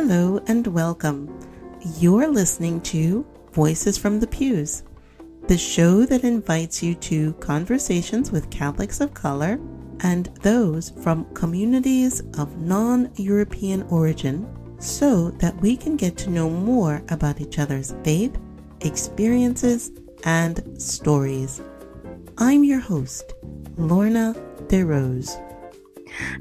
Hello and welcome. You're listening to Voices from the Pews, the show that invites you to conversations with Catholics of color and those from communities of non European origin so that we can get to know more about each other's faith, experiences, and stories. I'm your host, Lorna DeRose.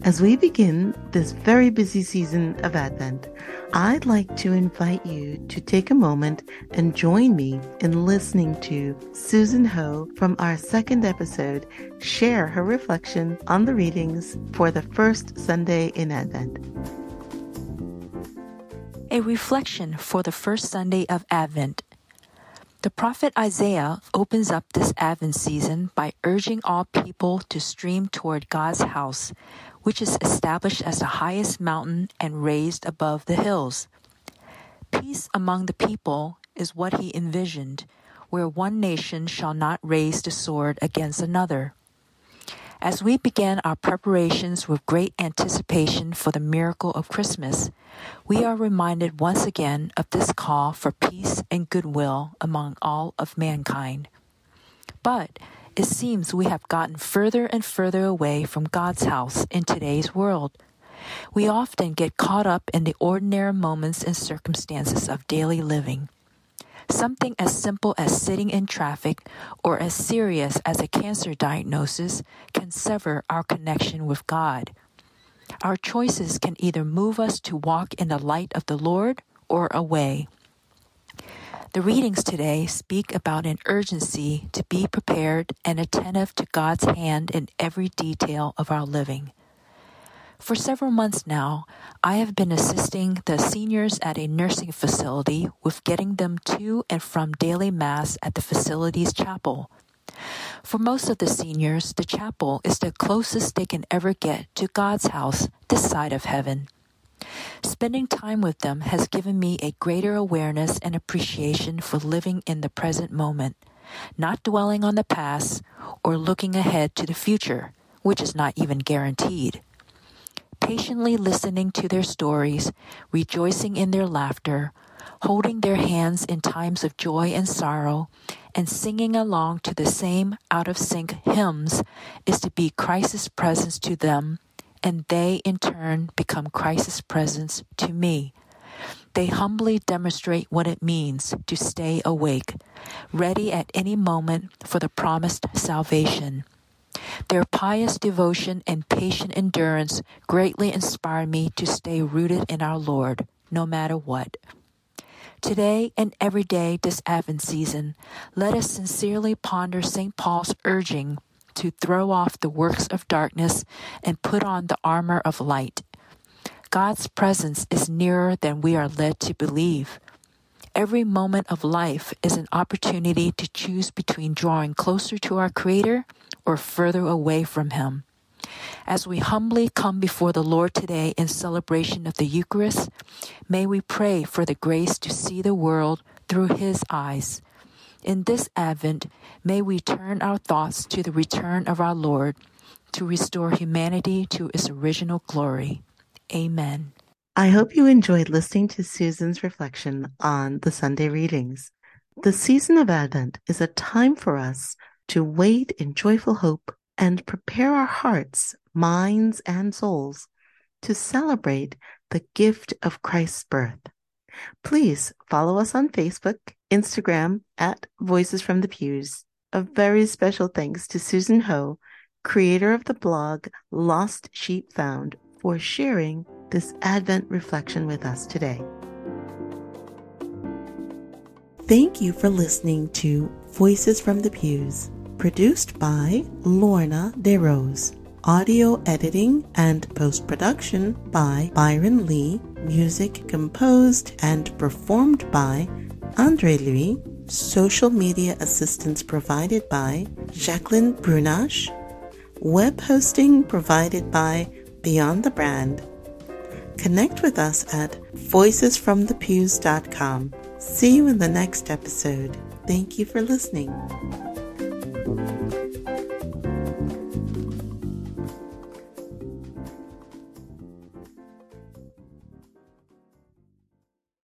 As we begin this very busy season of Advent, I'd like to invite you to take a moment and join me in listening to Susan Ho from our second episode share her reflection on the readings for the first Sunday in Advent. A reflection for the first Sunday of Advent. The prophet Isaiah opens up this Advent season by urging all people to stream toward God's house, which is established as the highest mountain and raised above the hills. Peace among the people is what he envisioned, where one nation shall not raise the sword against another. As we began our preparations with great anticipation for the miracle of Christmas, we are reminded once again of this call for peace and goodwill among all of mankind. But it seems we have gotten further and further away from God's house in today's world. We often get caught up in the ordinary moments and circumstances of daily living. Something as simple as sitting in traffic or as serious as a cancer diagnosis can sever our connection with God. Our choices can either move us to walk in the light of the Lord or away. The readings today speak about an urgency to be prepared and attentive to God's hand in every detail of our living. For several months now, I have been assisting the seniors at a nursing facility with getting them to and from daily Mass at the facility's chapel. For most of the seniors, the chapel is the closest they can ever get to God's house, this side of heaven. Spending time with them has given me a greater awareness and appreciation for living in the present moment, not dwelling on the past or looking ahead to the future, which is not even guaranteed patiently listening to their stories, rejoicing in their laughter, holding their hands in times of joy and sorrow, and singing along to the same out of sync hymns is to be Christ's presence to them, and they in turn become Christ's presence to me. They humbly demonstrate what it means to stay awake, ready at any moment for the promised salvation. Their pious devotion and patient endurance greatly inspire me to stay rooted in our Lord, no matter what. Today and every day this Advent season, let us sincerely ponder St. Paul's urging to throw off the works of darkness and put on the armor of light. God's presence is nearer than we are led to believe. Every moment of life is an opportunity to choose between drawing closer to our Creator or further away from Him. As we humbly come before the Lord today in celebration of the Eucharist, may we pray for the grace to see the world through His eyes. In this Advent, may we turn our thoughts to the return of our Lord to restore humanity to its original glory. Amen. I hope you enjoyed listening to Susan's reflection on the Sunday readings. The season of Advent is a time for us to wait in joyful hope and prepare our hearts, minds, and souls to celebrate the gift of Christ's birth. Please follow us on Facebook, Instagram at Voices from the Pews. A very special thanks to Susan Ho, creator of the blog Lost Sheep Found, for sharing this Advent reflection with us today. Thank you for listening to Voices from the Pews. Produced by Lorna DeRose. Audio editing and post production by Byron Lee. Music composed and performed by Andre Louis. Social media assistance provided by Jacqueline Brunache. Web hosting provided by Beyond the Brand. Connect with us at voicesfromthepews.com. See you in the next episode. Thank you for listening.